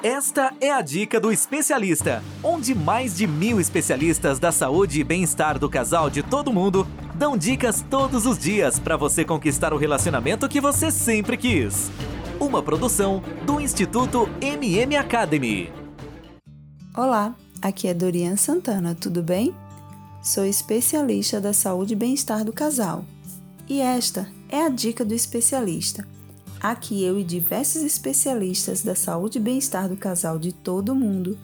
Esta é a dica do especialista, onde mais de mil especialistas da saúde e bem-estar do casal de todo mundo dão dicas todos os dias para você conquistar o relacionamento que você sempre quis. Uma produção do Instituto MM Academy. Olá, aqui é Dorian Santana, tudo bem? Sou especialista da saúde e bem-estar do casal. E esta é a dica do especialista Aqui eu e diversos especialistas da saúde e bem-estar do casal de todo mundo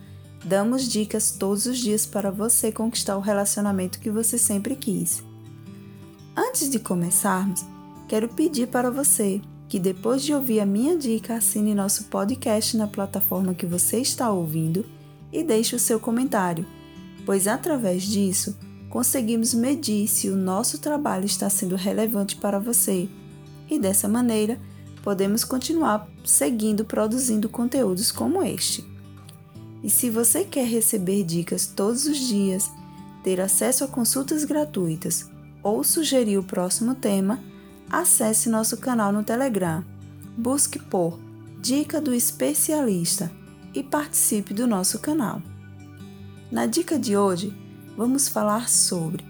damos dicas todos os dias para você conquistar o relacionamento que você sempre quis. Antes de começarmos, quero pedir para você que depois de ouvir a minha dica, assine nosso podcast na plataforma que você está ouvindo e deixe o seu comentário, pois através disso conseguimos medir se o nosso trabalho está sendo relevante para você e dessa maneira podemos continuar seguindo produzindo conteúdos como este. E se você quer receber dicas todos os dias, ter acesso a consultas gratuitas ou sugerir o próximo tema, acesse nosso canal no Telegram. Busque por Dica do Especialista e participe do nosso canal. Na dica de hoje, vamos falar sobre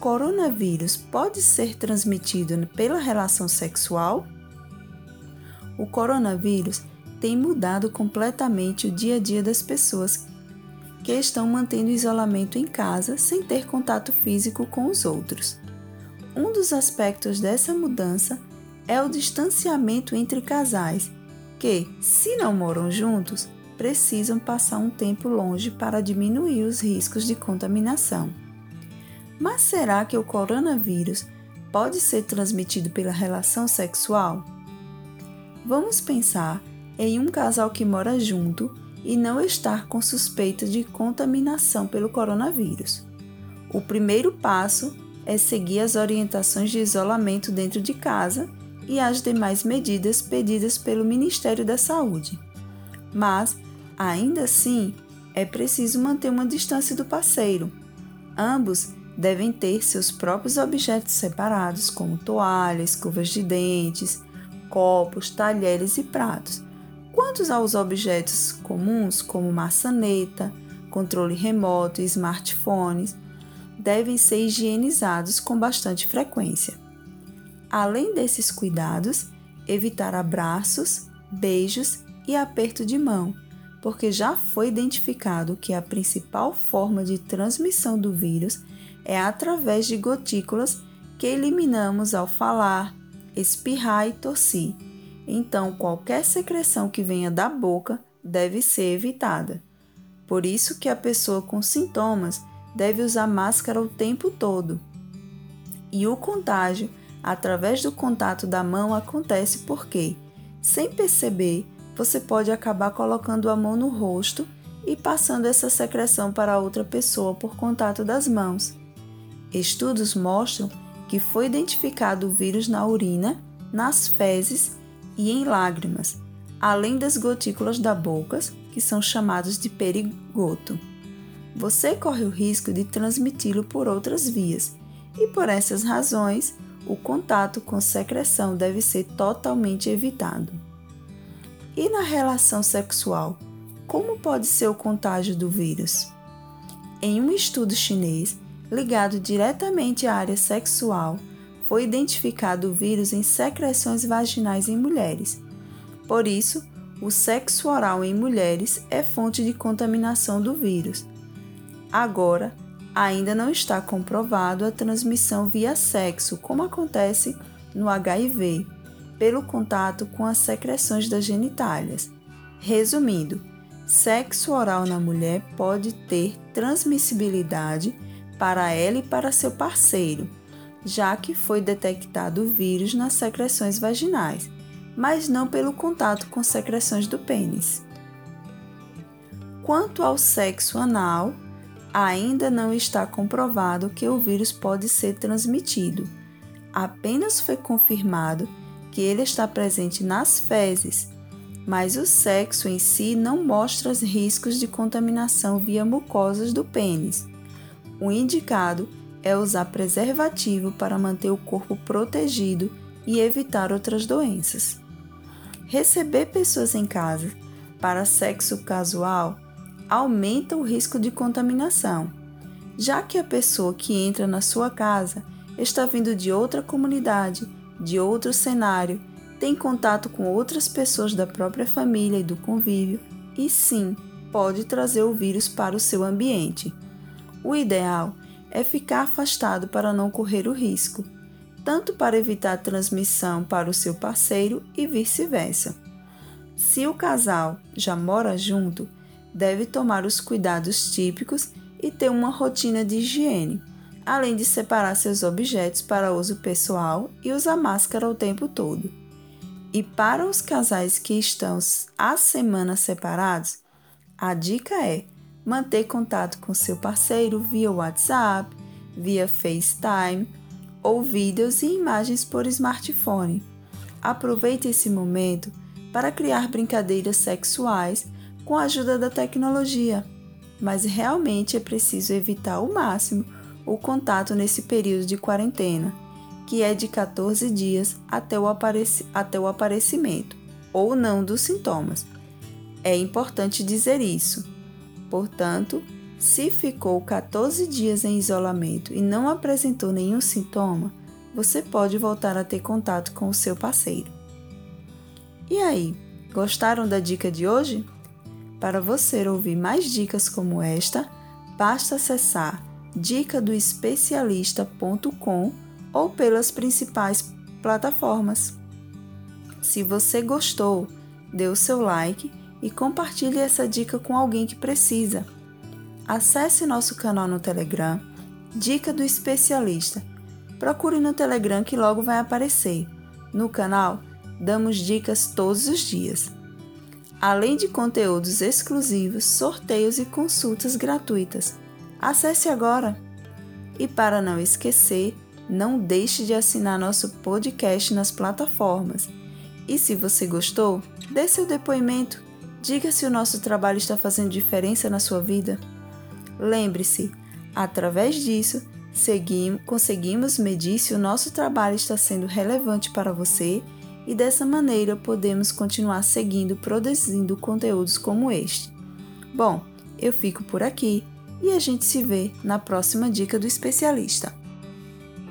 coronavírus pode ser transmitido pela relação sexual? O coronavírus tem mudado completamente o dia a dia das pessoas que estão mantendo isolamento em casa sem ter contato físico com os outros. Um dos aspectos dessa mudança é o distanciamento entre casais, que, se não moram juntos, precisam passar um tempo longe para diminuir os riscos de contaminação. Mas será que o coronavírus pode ser transmitido pela relação sexual? Vamos pensar em um casal que mora junto e não estar com suspeita de contaminação pelo coronavírus. O primeiro passo é seguir as orientações de isolamento dentro de casa e as demais medidas pedidas pelo Ministério da Saúde. Mas, ainda assim, é preciso manter uma distância do parceiro. Ambos devem ter seus próprios objetos separados, como toalhas, escovas de dentes, copos, talheres e pratos. Quantos aos objetos comuns, como maçaneta, controle remoto e smartphones, devem ser higienizados com bastante frequência. Além desses cuidados, evitar abraços, beijos e aperto de mão, porque já foi identificado que a principal forma de transmissão do vírus é através de gotículas que eliminamos ao falar, espirrar e tossir. Então, qualquer secreção que venha da boca deve ser evitada. Por isso que a pessoa com sintomas deve usar máscara o tempo todo. E o contágio através do contato da mão acontece porque, sem perceber, você pode acabar colocando a mão no rosto e passando essa secreção para outra pessoa por contato das mãos. Estudos mostram que foi identificado o vírus na urina, nas fezes e em lágrimas, além das gotículas da boca, que são chamadas de perigoto. Você corre o risco de transmiti-lo por outras vias, e por essas razões, o contato com secreção deve ser totalmente evitado. E na relação sexual, como pode ser o contágio do vírus? Em um estudo chinês, ligado diretamente à área sexual, foi identificado o vírus em secreções vaginais em mulheres. Por isso, o sexo oral em mulheres é fonte de contaminação do vírus. Agora, ainda não está comprovado a transmissão via sexo, como acontece no HIV, pelo contato com as secreções das genitálias. Resumindo, sexo oral na mulher pode ter transmissibilidade para ela e para seu parceiro, já que foi detectado o vírus nas secreções vaginais, mas não pelo contato com secreções do pênis. Quanto ao sexo anal, ainda não está comprovado que o vírus pode ser transmitido. Apenas foi confirmado que ele está presente nas fezes, mas o sexo em si não mostra os riscos de contaminação via mucosas do pênis, o indicado é usar preservativo para manter o corpo protegido e evitar outras doenças. Receber pessoas em casa para sexo casual aumenta o risco de contaminação, já que a pessoa que entra na sua casa está vindo de outra comunidade, de outro cenário, tem contato com outras pessoas da própria família e do convívio, e sim, pode trazer o vírus para o seu ambiente. O ideal é ficar afastado para não correr o risco, tanto para evitar a transmissão para o seu parceiro e vice-versa. Se o casal já mora junto, deve tomar os cuidados típicos e ter uma rotina de higiene, além de separar seus objetos para uso pessoal e usar máscara o tempo todo. E para os casais que estão há semanas separados, a dica é manter contato com seu parceiro via WhatsApp, via FaceTime ou vídeos e imagens por smartphone. Aproveite esse momento para criar brincadeiras sexuais com a ajuda da tecnologia, mas realmente é preciso evitar ao máximo o contato nesse período de quarentena, que é de 14 dias até o, até o aparecimento ou não dos sintomas. É importante dizer isso. Portanto, se ficou 14 dias em isolamento e não apresentou nenhum sintoma, você pode voltar a ter contato com o seu parceiro. E aí, gostaram da dica de hoje? Para você ouvir mais dicas como esta, basta acessar dicadoespecialista.com ou pelas principais plataformas. Se você gostou, dê o seu like e compartilhe essa dica com alguém que precisa. Acesse nosso canal no Telegram, Dica do Especialista. Procure no Telegram que logo vai aparecer. No canal, damos dicas todos os dias. Além de conteúdos exclusivos, sorteios e consultas gratuitas. Acesse agora! E para não esquecer, não deixe de assinar nosso podcast nas plataformas. E se você gostou, dê seu depoimento. Diga se o nosso trabalho está fazendo diferença na sua vida. Lembre-se, através disso, seguimos, conseguimos medir se o nosso trabalho está sendo relevante para você e dessa maneira podemos continuar seguindo produzindo conteúdos como este. Bom, eu fico por aqui e a gente se vê na próxima dica do especialista.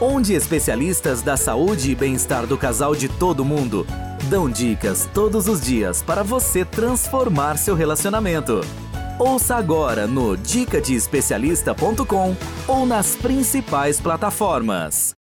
onde especialistas da saúde e bem-estar do casal de todo mundo dão dicas todos os dias para você transformar seu relacionamento. Ouça agora no dicadeespecialista.com ou nas principais plataformas.